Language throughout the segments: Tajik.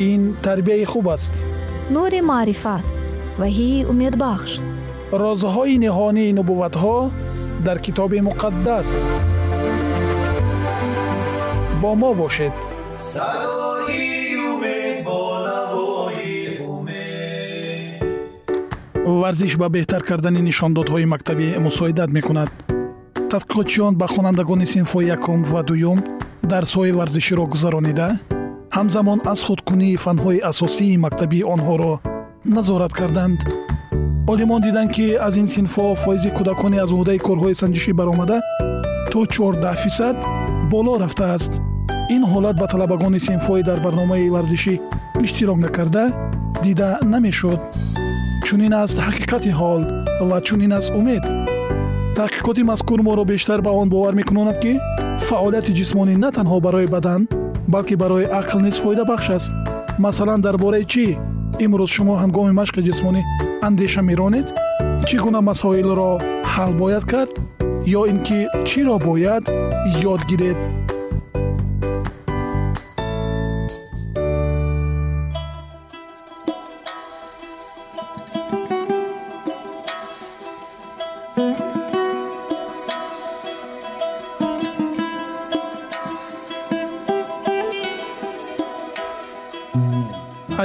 ин тарбияи хуб аст. Нури маърифат ваҳии умедбахш. Розҳои ниҳонии нубувватҳо дар китоби муқаддас. Бо мо бошед. Садои умед бо навои умед. Варзиш ба беҳтар кардани нишондодҳои мактабӣ мусоидат мекунад. Тадқиқотчиён ба хонандагони синфҳои якум ва дуюм дарсҳои варзиширо гузаронида ҳамзамон аз худкунии фанҳои асосии мактабии онҳоро назорат карданд. Олимон диданд ки аз ин синфҳо фоизи кӯдакони аз уҳдаи корҳои санҷишӣ баромада то 14 фисад боло рафтааст. Ин ҳолат ба талабагони синфҳои дар барномаи варзишӣ иштирок накарда дида намешуд. Чунин аст ҳақиқати ҳол ва чунин аст умед. Таҳқиқоти мазкур моро бештар ба он бовар мекунонад ки фаъолияти ҷисмонӣ на танҳо барои бадан балки барои ақл низ фоидабахш аст масалан дар бораи чӣ имрӯз шумо ҳангоми машқи ҷисмонӣ андеша меронед чӣ гуна масоилро ҳал бояд кард ё ин ки чиро бояд ёд гиред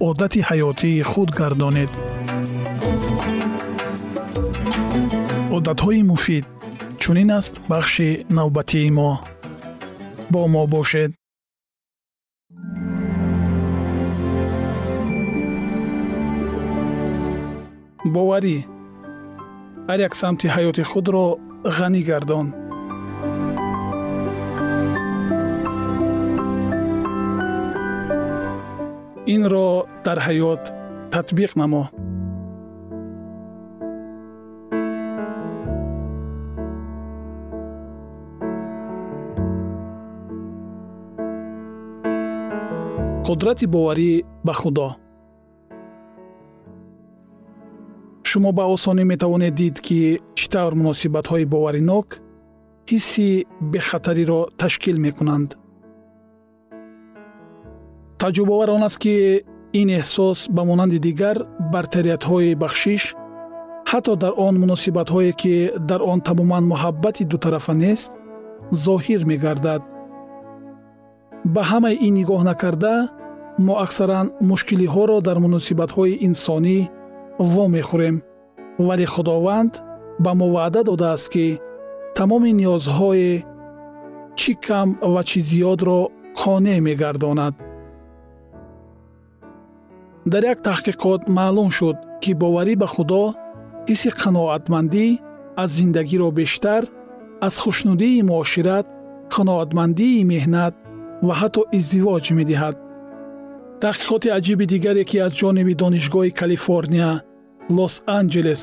одати ҳаётии худ гардонед. Одатҳои муфид чунин аст бахши навбатии мо. Бо мо бошед. Боварӣ. Ҳар як самти ҳаёти худро ғанӣ гардон инро дар ҳаёт татбиқ намо. Қудрати боварӣ ба худо. Шумо ба осонӣ метавонед дид ки чӣ тавр муносибатҳои боваринок ҳисси бехатариро ташкил мекунанд таҷрубавар он аст ки ин эҳсос ба монанди дигар бартериятҳои бахшиш ҳатто дар он муносибатҳое ки дар он тамоман муҳаббати дутарафа нест зоҳир мегардад. ба ҳамаи ин нигоҳ накарда мо аксаран мушкилиҳоро дар муносибатҳои инсонӣ вомехӯрем вале худованд ба мо ваъда додааст ки тамоми ниёзҳое чӣ кам ва чӣ зиёдро қонеъ мегардонад дар як таҳқиқот маълум шуд ки боварӣ ба худо ҳисси қаноатмандӣ аз зиндагиро бештар аз хушнудии муошират қаноатмандии меҳнат ва ҳатто издивоҷ медиҳад. таҳқиқоти аҷиби дигаре ки аз ҷониби донишгоҳи калифорния лос анҷелес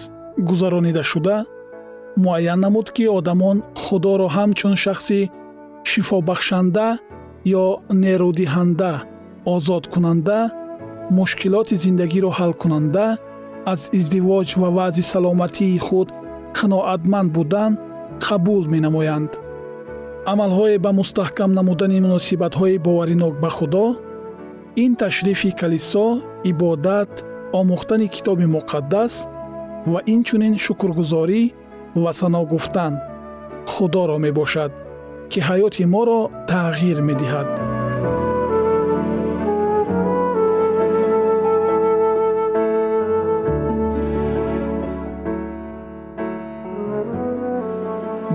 гузаронида шуда муайян намуд ки одамон худоро ҳамчун шахси шифобахшанда ё нерӯдиҳанда озодкунанда мушкилоти зиндагиро ҳал кунанда аз издивоҷ ва ваъзи саломатии худ қаноатманд будан қабул менамоянд. Амалҳое ба мустаҳкам намудани муносибатҳои боваринок ба худо ин ташрифи калисо ибодат омӯхтани китоби муқаддас ва инчунин шукргузорӣ ва сано гуфтан худоро мебошад ки ҳаёти моро тағйир медиҳад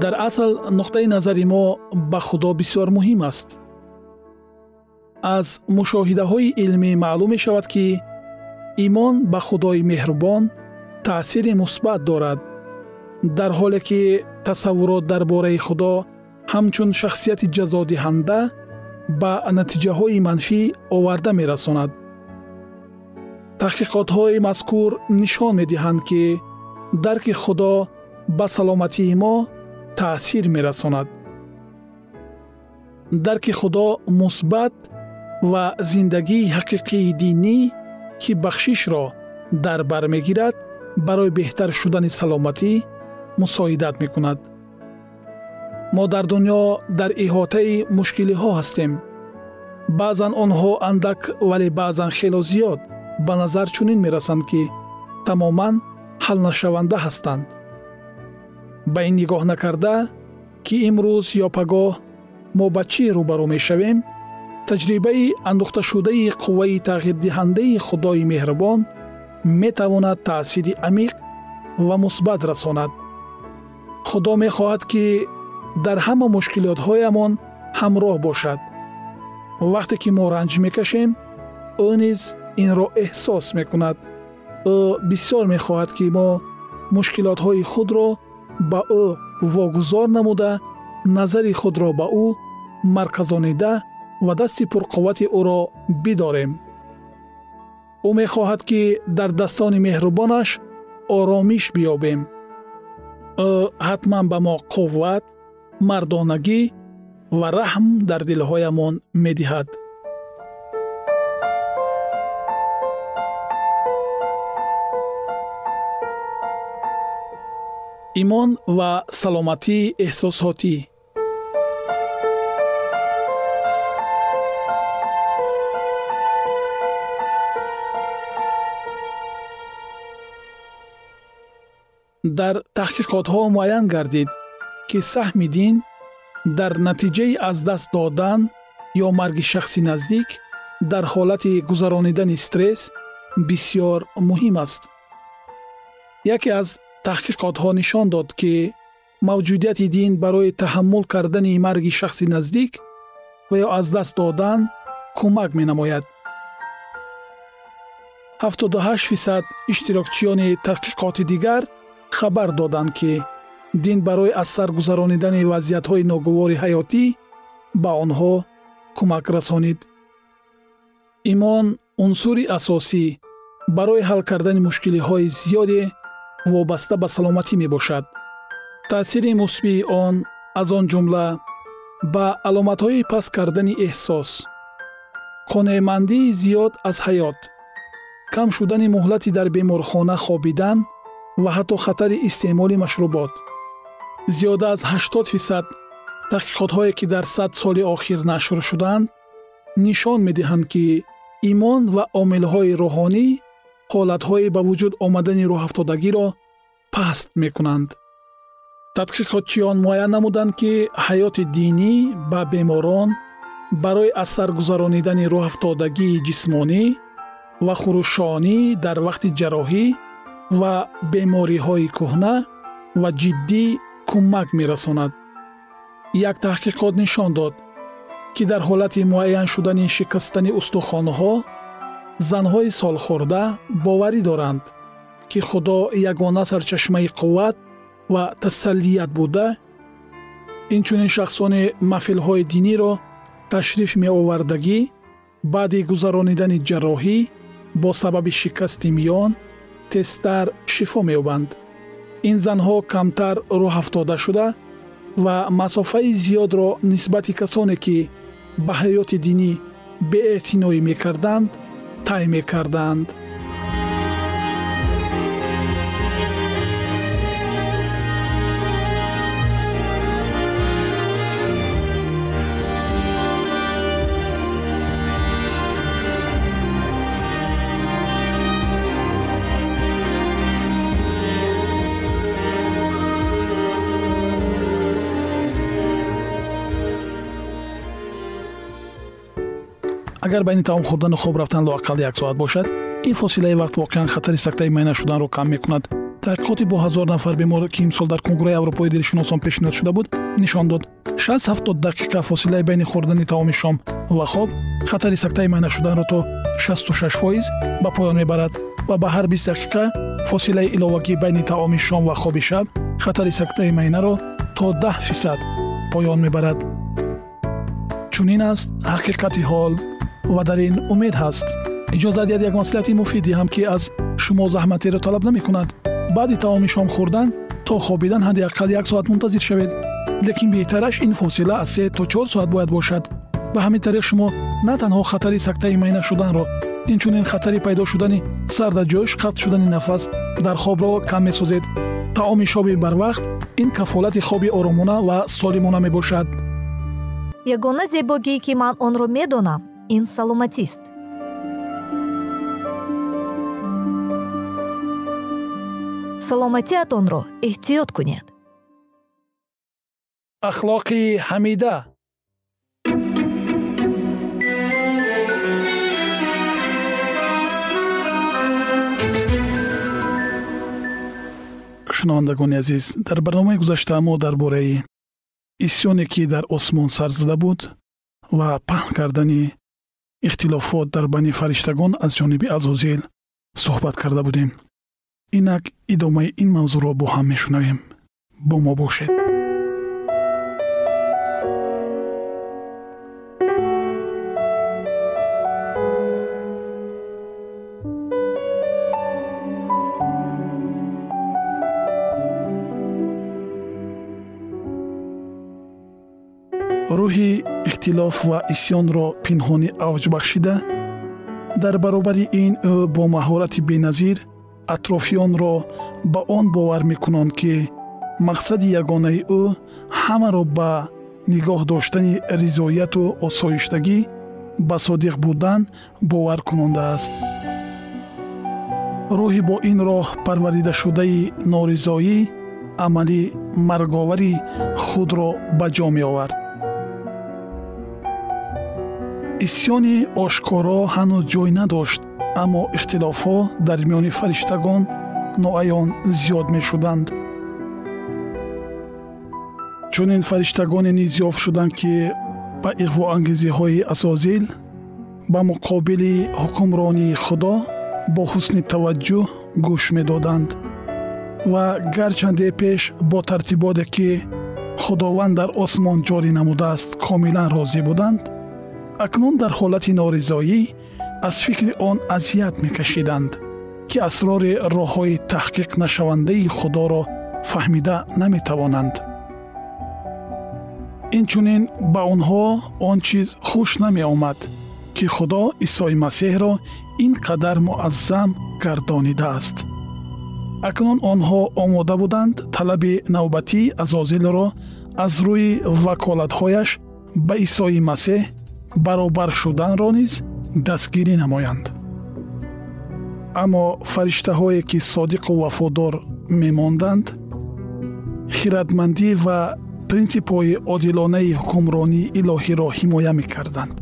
дар асл нуқтаи назари мо ба худо бисёр муҳим аст. Аз мушоҳидаҳои илмӣ маълум мешавад ки имон ба худои меҳрубон таъсири мусбат дорад дар ҳоле ки тасаввурот дар бораи худо ҳамчун шахсияти ҷазодиҳанда ба натиҷаҳои манфӣ оварда мерасонад. Таҳқиқотҳои мазкур нишон медиҳанд ки дарки худо ба саломатии мо таъсир мерасонад. Дарки худо мусбат ва зиндагии ҳақиқии динӣ ки бахшишро дар бар мегирад барои беҳтар шудани саломатӣ мусоидат мекунад. Мо дар дунё дар иҳотаи мушкилиҳо ҳастем. Баъзан онҳо андак вале баъзан хело зиёд ба назар чунин мерасанд ки тамоман ҳалнашаванда ҳастанд ба ин нигоҳ накарда ки имрӯз ё пагоҳ мо ба чӣ рӯбарӯ мешавем? Таҷрибаи андӯхташудаи қувваи тағйирдиҳандаи худои меҳрубон метавонад таъсири амиқ ва мусбат расонад. Худо мехоҳад ки дар ҳама мушкилотҳоямон ҳамроҳ бошад. Вақте ки мо ранҷ мекашем ӯ низ инро эҳсос мекунад. Ӯ бисёр мехоҳад ки мо мушкилотҳои худро ба ӯ вогузор намуда назари худро ба ӯ марказонида ва дасти пурқуввати ӯро бидорем. Ӯ мехоҳад ки дар daстони меҳрубонаш оромиш биёбем. Ӯ ҳатман ба мо қувват мардонагӣ ва раҳм дар дилҳоямон медиҳад имон ва саломатии эҳсосотӣ. Дар таҳқиқотҳо муайян гардид ки саҳми дин дар натиҷаи аз даст додан ё марги шахси наздик дар ҳолати гузаронидани стресс бисьёр муҳим аст. Яке аз таҳқиқотҳо нишон дод ки мавҷудияти дин барои таҳаммул кардани марги шахси наздик ва ё аз даст додан кӯмак менамояд. 78 фисад иштирокчиёни тадқиқоти дигар хабар доданд ки дин барои аз сар гузаронидани вазъиятҳои ногувори ҳаётӣ ба онҳо кӯмак расонид. Имон унсури асосӣ барои ҳал кардани мушкилиҳои зиёде вобаста ба саломатӣ мебошад. таъсири мусбии он аз он ҷумла ба аломатҳои паст кардани эҳсос. қонеъмандии зиёд аз ҳаёт. кам шудани муҳлати дар беморхона хобидан ва ҳатто хатари истеъмоли машрубот. зиёда аз 80 фисад таҳқиқотҳое ки дар сад соли охир нашр шудаанд нишон медиҳанд ки имон ва омилҳои рӯҳонӣ ҳолатҳои ба вуҷуд омадани рӯҳафтодагиро паст мекунанд. Тадқиқотчиён муайян намуданд ки ҳаёти динӣ ба беморон барои аз сар гузаронидани рӯҳафтодагии ҷисмонӣ ва хурушшонӣ дар вақти ҷарроҳӣ ва бемориҳои кӯҳна ва ҷиддӣ кӯмак мерасонад. Як таҳқиқот нишон дод ки дар ҳолати муайян шудани шикастани устухонҳо занҳои солхӯрда боварӣ доранд ки худо ягона сарчашмаи қувват ва тасаллият буда инчунин шахсони маҳфилҳои диниро ташриф меовардагӣ баъди гузаронидани ҷарроҳӣ бо сабаби шикасти миён тезтар шифо меёбанд. Ин занҳо камтар рӯҳафтода шуда ва масофаи зиёдро нисбати касоне ки ба ҳаёти динӣ беэътиноӣ мекарданд тай мекарданд агар байни таом хӯрдану хоб рафтан лоақал як соат бошад ин фосилаи вақт воқеан хатари сактаи майна шуданро кам мекунад. Таҳқиқоти бо ҳазор нафар бемор ки имсол дар конгурраи аврупои дилшиносон пешниҳод шуда буд нишон дод. 670 дақиқа фосилаи байни хӯрдани таоми шом. Ва хоб хатари сактаи майна шуданро то 66 фоиз ба поён мебарад. Ва ба ҳар 20 дақиқа фосилаи иловагӣ байни таоми шом ва хоби шаб хатари сактаи майнаро то 10 фисад поён мебарад. Чунин аст ҳақиқати ҳол ва дар ин умед ҳаст иҷоза диҳад як маслиҳати муфид диҳам ки аз шумо заҳматеро талаб намекунад баъди таоми шом хӯрдан то хобидан ҳадди ақал як соат мунтазир шавед лекин беҳтараш ин фосила аз се то чор соат бояд бошад ба ҳамин тариқ шумо на танҳо хатари сактаи майна шуданро инчунин хатари пайдо шудани сардаҷӯш қатъ шудани нафас дар хобро кам месозед таоми шоби барвақт ин кафолати хоби оромона ва солимона мебошад ягона зебогӣ ки ман онро медонам ин саломатист. Саломатиатонро эҳтиёт кунед. Ахлоқи ҳамида. Шунавандагони азиз дар барномаи гузашта мо дар бораи исьёне ки дар осмон сар зада буд ва паҳн кардани ихтилофот дар байни фариштагон аз ҷониби азозил суҳбат карда будем инак идомаи ин мавзӯъро бо ҳам мешунавем бо мо бошед рӯҳи ихтилоф ва исьёнро пинҳонӣ авҷ бахшида дар баробари ин ӯ бо маҳорати беназир атрофиёнро ба он бовар мекунанд ки мақсади ягонаи ӯ ҳамаро ба нигоҳ доштани ризояту осоиштагӣ ба содиқ будан боваркунонда аст. Рӯҳи бо ин роҳ парваридашудаи норизоӣ амали марговари худро ба ҷо меовард исьёни ошкоро ҳанӯз ҷой надошт аммо ихтилофҳо дар миёни фариштагон ноаён зиёд мешуданд. Чунин фариштагоне низ ёфт шуданд ки ба иғвоангезиҳои азозил ба муқобили ҳукмронии худо бо ҳусни таваҷҷӯҳ гӯш медоданд ва гарчанде пеш бо тартиботе ки худованд дар осмон ҷорӣ намудааст комилан розӣ буданд акнун дар ҳолати норизоӣ аз фикри он азият мекашиданд ки асрори роҳҳои таҳқиқ нашавандаи худоро фаҳмида наметавонанд. Инчунин ба онҳо он чиз хуш намеомад ки худо исои масеҳро ин қадар муаззам гардонидааст акнун онҳо омода буданд талаби навбатии азозилро аз рӯи ваколатҳояш ба исои масеҳ баробар шуданро низ дастгирӣ намоянд. Аммо фариштаҳое ки содиқу вафодор мемонданд хиратмандӣ ва принсипҳои одилонаи ҳукмронии илоҳиро ҳимоя мекарданд.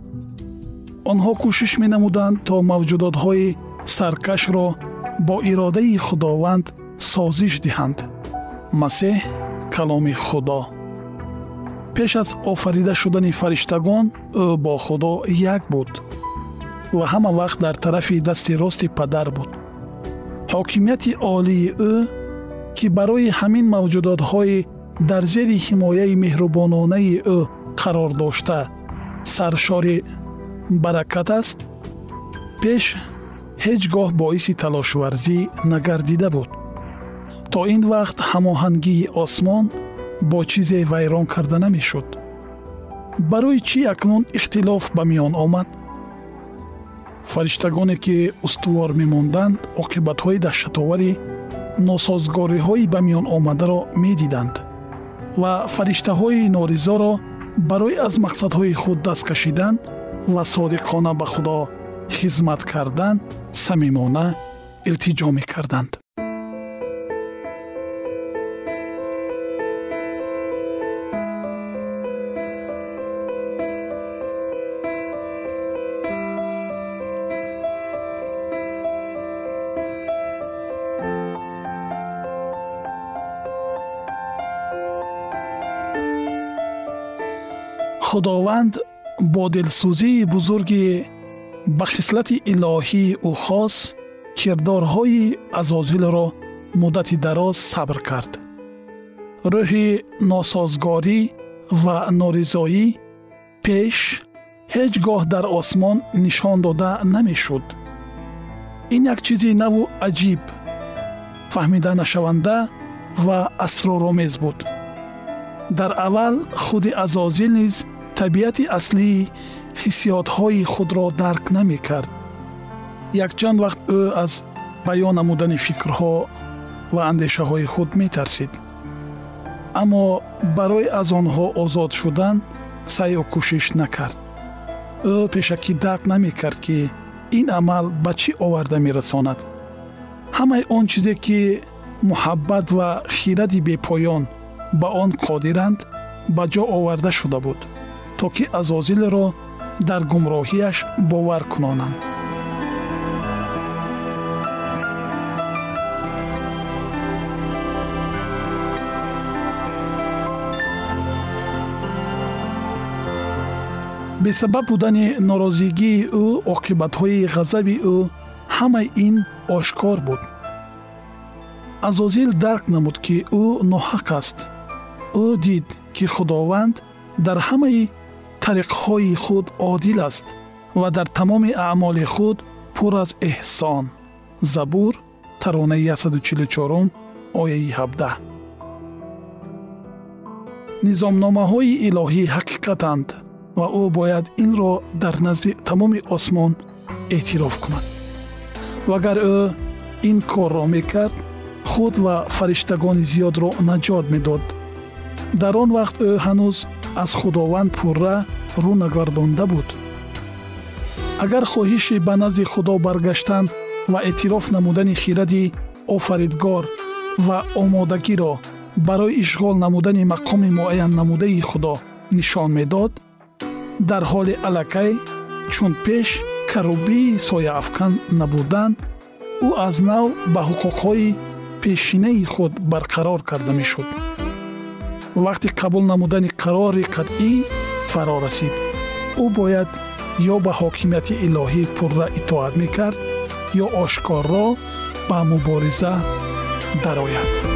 Онҳо кӯшиш менамуданд то мавҷудотҳои саркашро бо иродаи худованд созиш диҳанд. Масеҳ каломи худо пеш аз офарида шудани фариштагон ӯ бо худо як буд ва ҳама вақт дар тарафи дасти рости падар буд. Ҳокимияти олии ӯ ки барои ҳамин мавҷудотҳои дар зери ҳимояи меҳрубононаи ӯ қарор дошта саршори баракат аст пеш ҳеҷ гоҳ боиси талошварзӣ нагардида буд. То ин вақт ҳамоҳангии осмон бо чизе вайрон карда намешуд. Барои чӣ акнун ихтилоф ба миён омад? Фариштагоне ки устувор мемонданд оқибатҳои даҳшатовари носозгориҳои ба миён омадаро медиданд ва фариштаҳои норизоро барои аз мақсадҳои худ даст кашидан ва содиқона ба худо хизмат кардан самимона илтиҷо мекарданд худованд бо дилсӯзии бузурги ба хислати илоҳии ӯ хос кирдорҳои азозилро муддати дароз сабр кард. Рӯҳи носозгорӣ ва норизоӣ пеш ҳеҷ гоҳ дар осмон нишон дода намешуд. Ин як чизи наву аҷиб фаҳмиданашаванда ва асроромез буд. Дар аввал худи азозил низ табиати аслии ҳиссиётҳои худро дарк намекард. Якчанд вақт ӯ аз баён намудани фикрҳо ва андешаҳои худ метарсид. Аммо барои аз онҳо озод шудан сайю кӯшиш накард. Ӯ пешакӣ дарк намекард ки ин амал ба чӣ оварда мерасонад? Ҳамаи он чизе ки муҳаббат ва хиради бепоён ба он қодиранд ба ҷо оварда шуда буд то ки азозилро дар гумроҳияш бовар кунонанд. Бесабаб будани норозигии ӯ оқибатҳои ғазаби ӯ ҳамаи ин ошкор буд. Азозил дарк намуд ки ӯ ноҳақ аст. Ӯ дид ки худованд дар ҳамаи тариқҳои худ одил аст ва дар тамоми аъмоли худ пур аз эҳсон. Забур таронаи 144 ояи 17 низомномаҳои илоҳӣ ҳақиқатанд ва ӯ бояд инро дар назди тамоми осмон эътироф кунад. Вагар ӯ ин корро мекард худ ва фариштагони зиёдро наҷот медод. Дар он вақт ӯ ҳанӯз аз худованд пурра рӯ нагардонда буд. Агар хоҳиши ба назди худо баргаштан ва эътироф намудани хиради офаридгор ва омодагиро барои ишғол намудани мақоми муайян намудаи худо нишон медод дар ҳоли аллакай чун пеш карубии сояафкан набудан ӯ аз нав ба ҳуқуқҳои пешинаи худ барқарор карда мешуд. Вақти қабул намудани қарори қатъӣ фаро расид ӯ бояд ё ба ҳокимияти илоҳӣ пурра итоат мекард ё ошкорро ба мубориза дарояд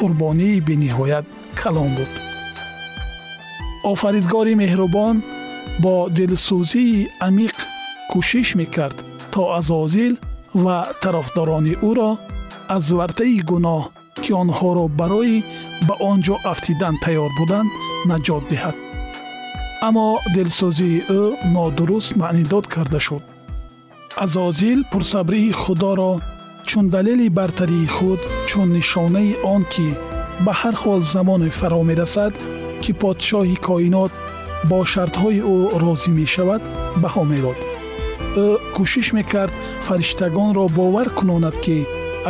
қурбонии бениҳоят калон буд офаридгори меҳрубон бо дилсӯзии амиқ кӯшиш мекард то азозил ва тарафдорони ӯро аз вартаи гуноҳ ки онҳоро барои ба он ҷо афтидан тайёр буданд наҷот диҳад аммо дилсӯзии ӯ нодуруст маънидод карда шуд азозил пурсабрии худоро чун далели бартарии худ чун нишонаи он ки ба ҳар ҳол замоне фаро мерасад ки подшоҳи коинот бо шартҳои ӯ розӣ мешавад баҳо медод ӯ кӯшиш мекард фариштагонро бовар кунонад ки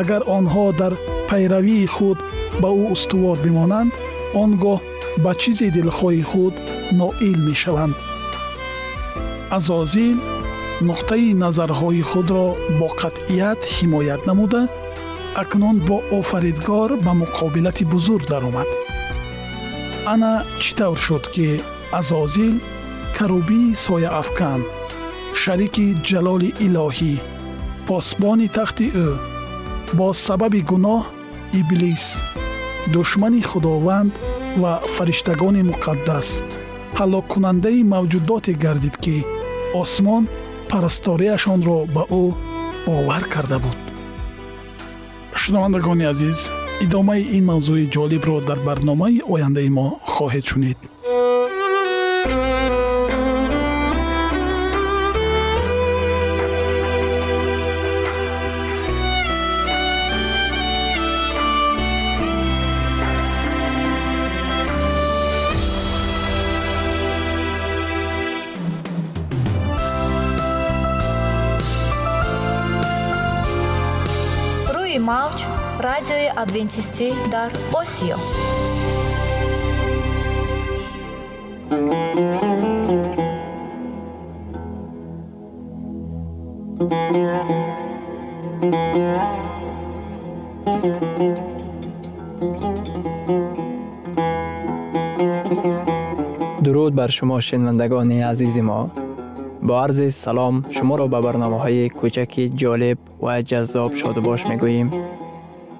агар онҳо дар пайравии худ ба ӯ устувор бимонанд он гоҳ ба чизи дилхоҳи худ ноил мешаванд. Азозил нуқтаи назарҳои худро бо қатъият ҳимоят намуда акнун бо офаридгор ба муқобилати бузург даромад. Ана чӣ тавр шуд ки азозил карубии сояафкан шарики ҷалоли илоҳӣ посбони тахти ӯ бо сабаби гуноҳ иблис душмани худованд ва фариштагони муқаддас. Ҳалоккунандаи мавҷудоте гардид ки осмон парасторияшонро ба ӯ бовар карда буд. Шунавандагони азиз идомаи ин мавзӯи ҷолибро дар барномаи ояндаи мо хоҳед шунид радиои адвентистӣ дар осиё дуруд бар шумо шинавандагони азизи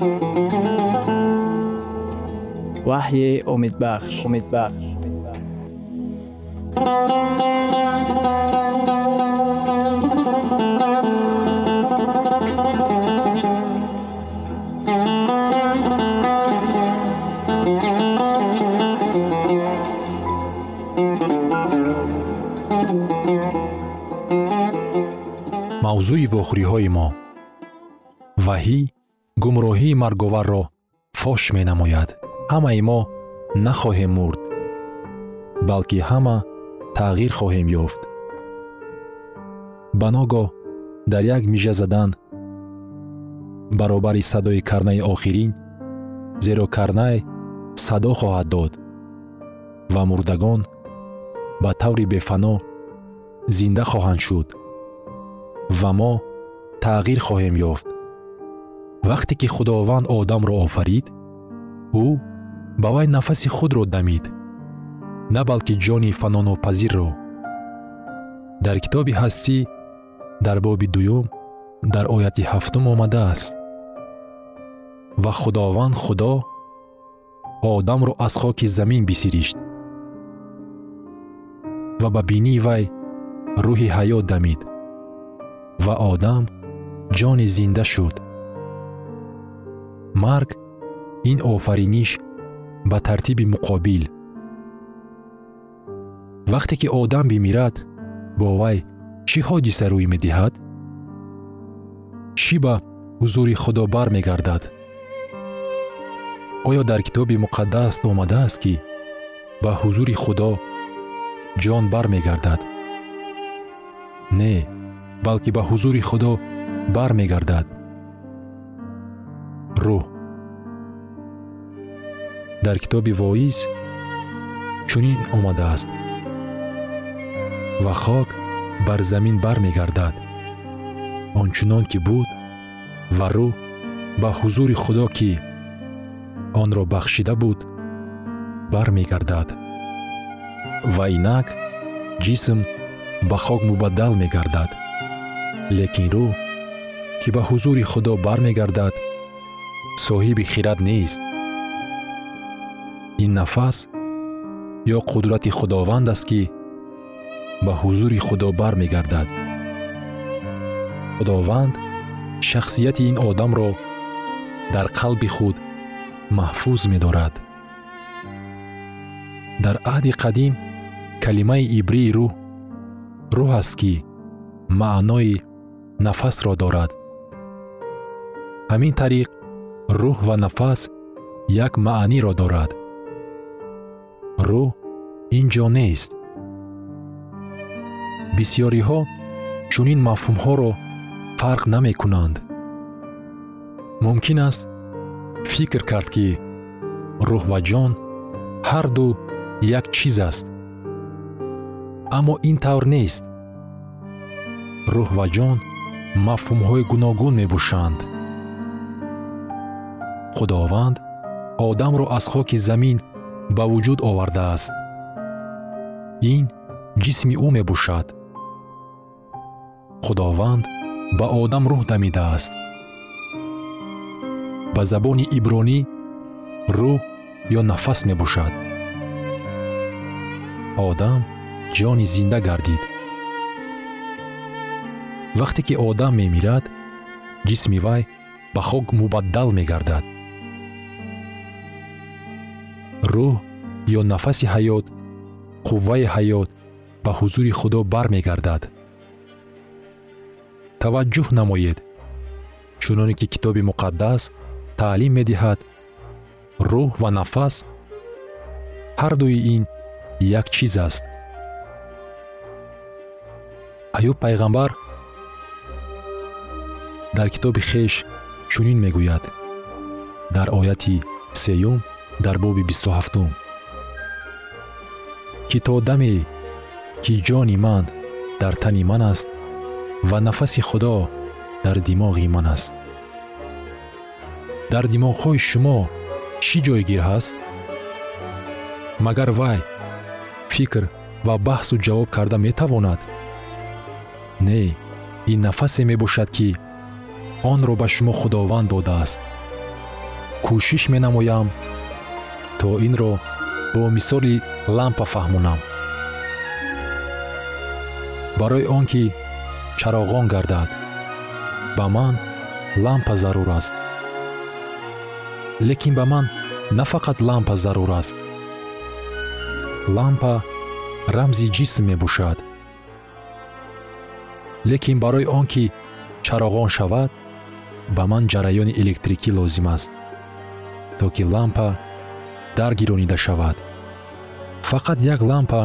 ва таъин кардааст ваҳйи умедбахш умедбахш мавзӯи вохӯриҳои мо ваҳӣ гумроҳии марговарро фош менамояд. Ҳамаи мо нахоҳем мурд балки ҳама тағйир хоҳем ёфт. Ба ногоҳ дар як мижа задан баробари садои карнаи охирин зеро карнай садо хоҳад дод ва мурдагон ба таври бефано зинда хоҳанд шуд ва мо тағйир хоҳем ёфт вақте ки худованд одамро офарид ӯ ба вай нафаси худро дамид на балки ҷони фанонопазирро. Дар китоби ҳастӣ дар боби дуюм дар ояти ҳафтум омадааст. Ва худованд худо одамро аз хоки замин бисиришт. Ва ба бинии вай рӯҳи ҳаёт дамид. Ва одам ҷони зинда шуд марг ин офариниш ба тартиби муқобил. Вақте ки одам бимирад бо вай чӣ ҳодиса рӯй медиҳад? Чӣ ба ҳузури худо бармегардад? Оё дар китоби муқаддас омадааст ки ба ҳузури худо ҷон бармегардад? Не балки ба ҳузури худо бармегардад рӯҳ дар китоби воиз чунин омадааст ва хок бар замин бармегардад. Ончунон ки буд ва рӯҳ ба ҳузури худо ки онро бахшида буд бармегардад. Ва инак ҷисм ба хок мубаддал мегардад лекин рӯҳ ки ба ҳузури худо бармегардад соҳиби хирад нест ин нафас ё қудрати худованд аст ки ба ҳузури худо бармегардад худованд шахсияти ин одамро дар қалби худ маҳфуз медорад дар аҳди қадим калимаи ибрии рӯҳ рӯҳ аст ки маънои нафасро дорад ҳамин тариқ рӯҳ ва нафас як маъниро дорад. Рӯҳ ин ҷо нест. Бисьёриҳо чунин мафҳумҳоро фарқ намекунанд. Мумкин аст фикр кард ки рӯҳ ва ҷон ҳарду як чиз аст. Аммо ин тавр нест. Рӯҳ ва ҷон мафҳумҳои гуногун мебошанд худованд одамро аз хоки замин ба вуҷуд овардааст. Ин ҷисми ӯ мебошад. Худованд ба одам рӯҳ дамидааст. Ба забони ибронӣ рӯҳ ё нафас мебошад. Одам ҷони зинда гардид. Вақте ки одам мемирад ҷисми вай ба хок мубаддал мегардад рӯҳ ё нафаси ҳаёт қувваи ҳаёт ба ҳузури худо бармегардад. Таваҷҷӯҳ намоед. Чуноне ки китоби муқаддас таълим медиҳад рӯҳ ва нафас ҳардуи ин як чиз аст. Аюб пайғамбар дар китоби хеш чунин мегӯяд. Дар ояти сеюм дар боби бисту ҳафтум ки то даме ки ҷони ман дар тани ман аст ва нафаси худо дар димоғи ман аст. Дар димоғҳои шумо чӣ ҷойгир ҳаст? Магар вай фикр ва баҳсу ҷавоб карда метавонад. Не ин нафасе мебошад ки онро ба шумо худованд додааст. Кӯшиш менамоям то инро бо мисоли лампа фаҳмонам. Барои он ки чароғон гардад ба ман лампа зарур аст. Лекин ба ман на фақат лампа зарур аст. Лампа рамзи ҷисм мебошад. Лекин барои он ки чароғон шавад ба ман ҷараёни электрикӣ лозим аст то ки лампа даргиронида шавад. Фақат як лампа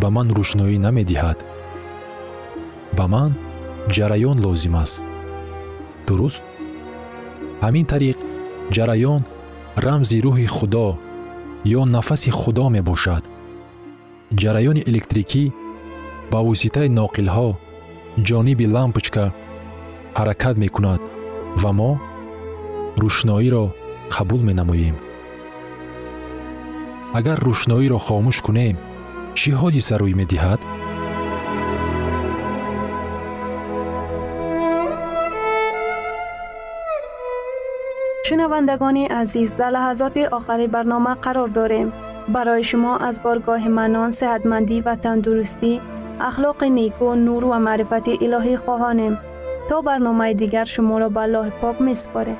ба ман рӯшноӣ намедиҳад. Ба ман ҷараён лозим аст. Дуруст? Ҳамин тариқ ҷараён рамзи рӯҳи худо ё нафаси худо мебошад. Ҷараёни электрикӣ ба воситаи ноқилҳо ҷониби лампочка ҳаракат мекунад ва мо рӯшноиро қабул менамоем агар рӯшноиро хомӯш кунем чӣ ҳодиса рӯй медиҳад шунавандагони азиз дар лаҳазоти охари барнома қарор дорем барои шумо аз боргоҳи манон сеҳатмандӣ ва тандурустӣ ахлоқи неку нур ва маърифати илоҳӣ хоҳонем то барномаи дигар шуморо ба аллоҳи пок месупорем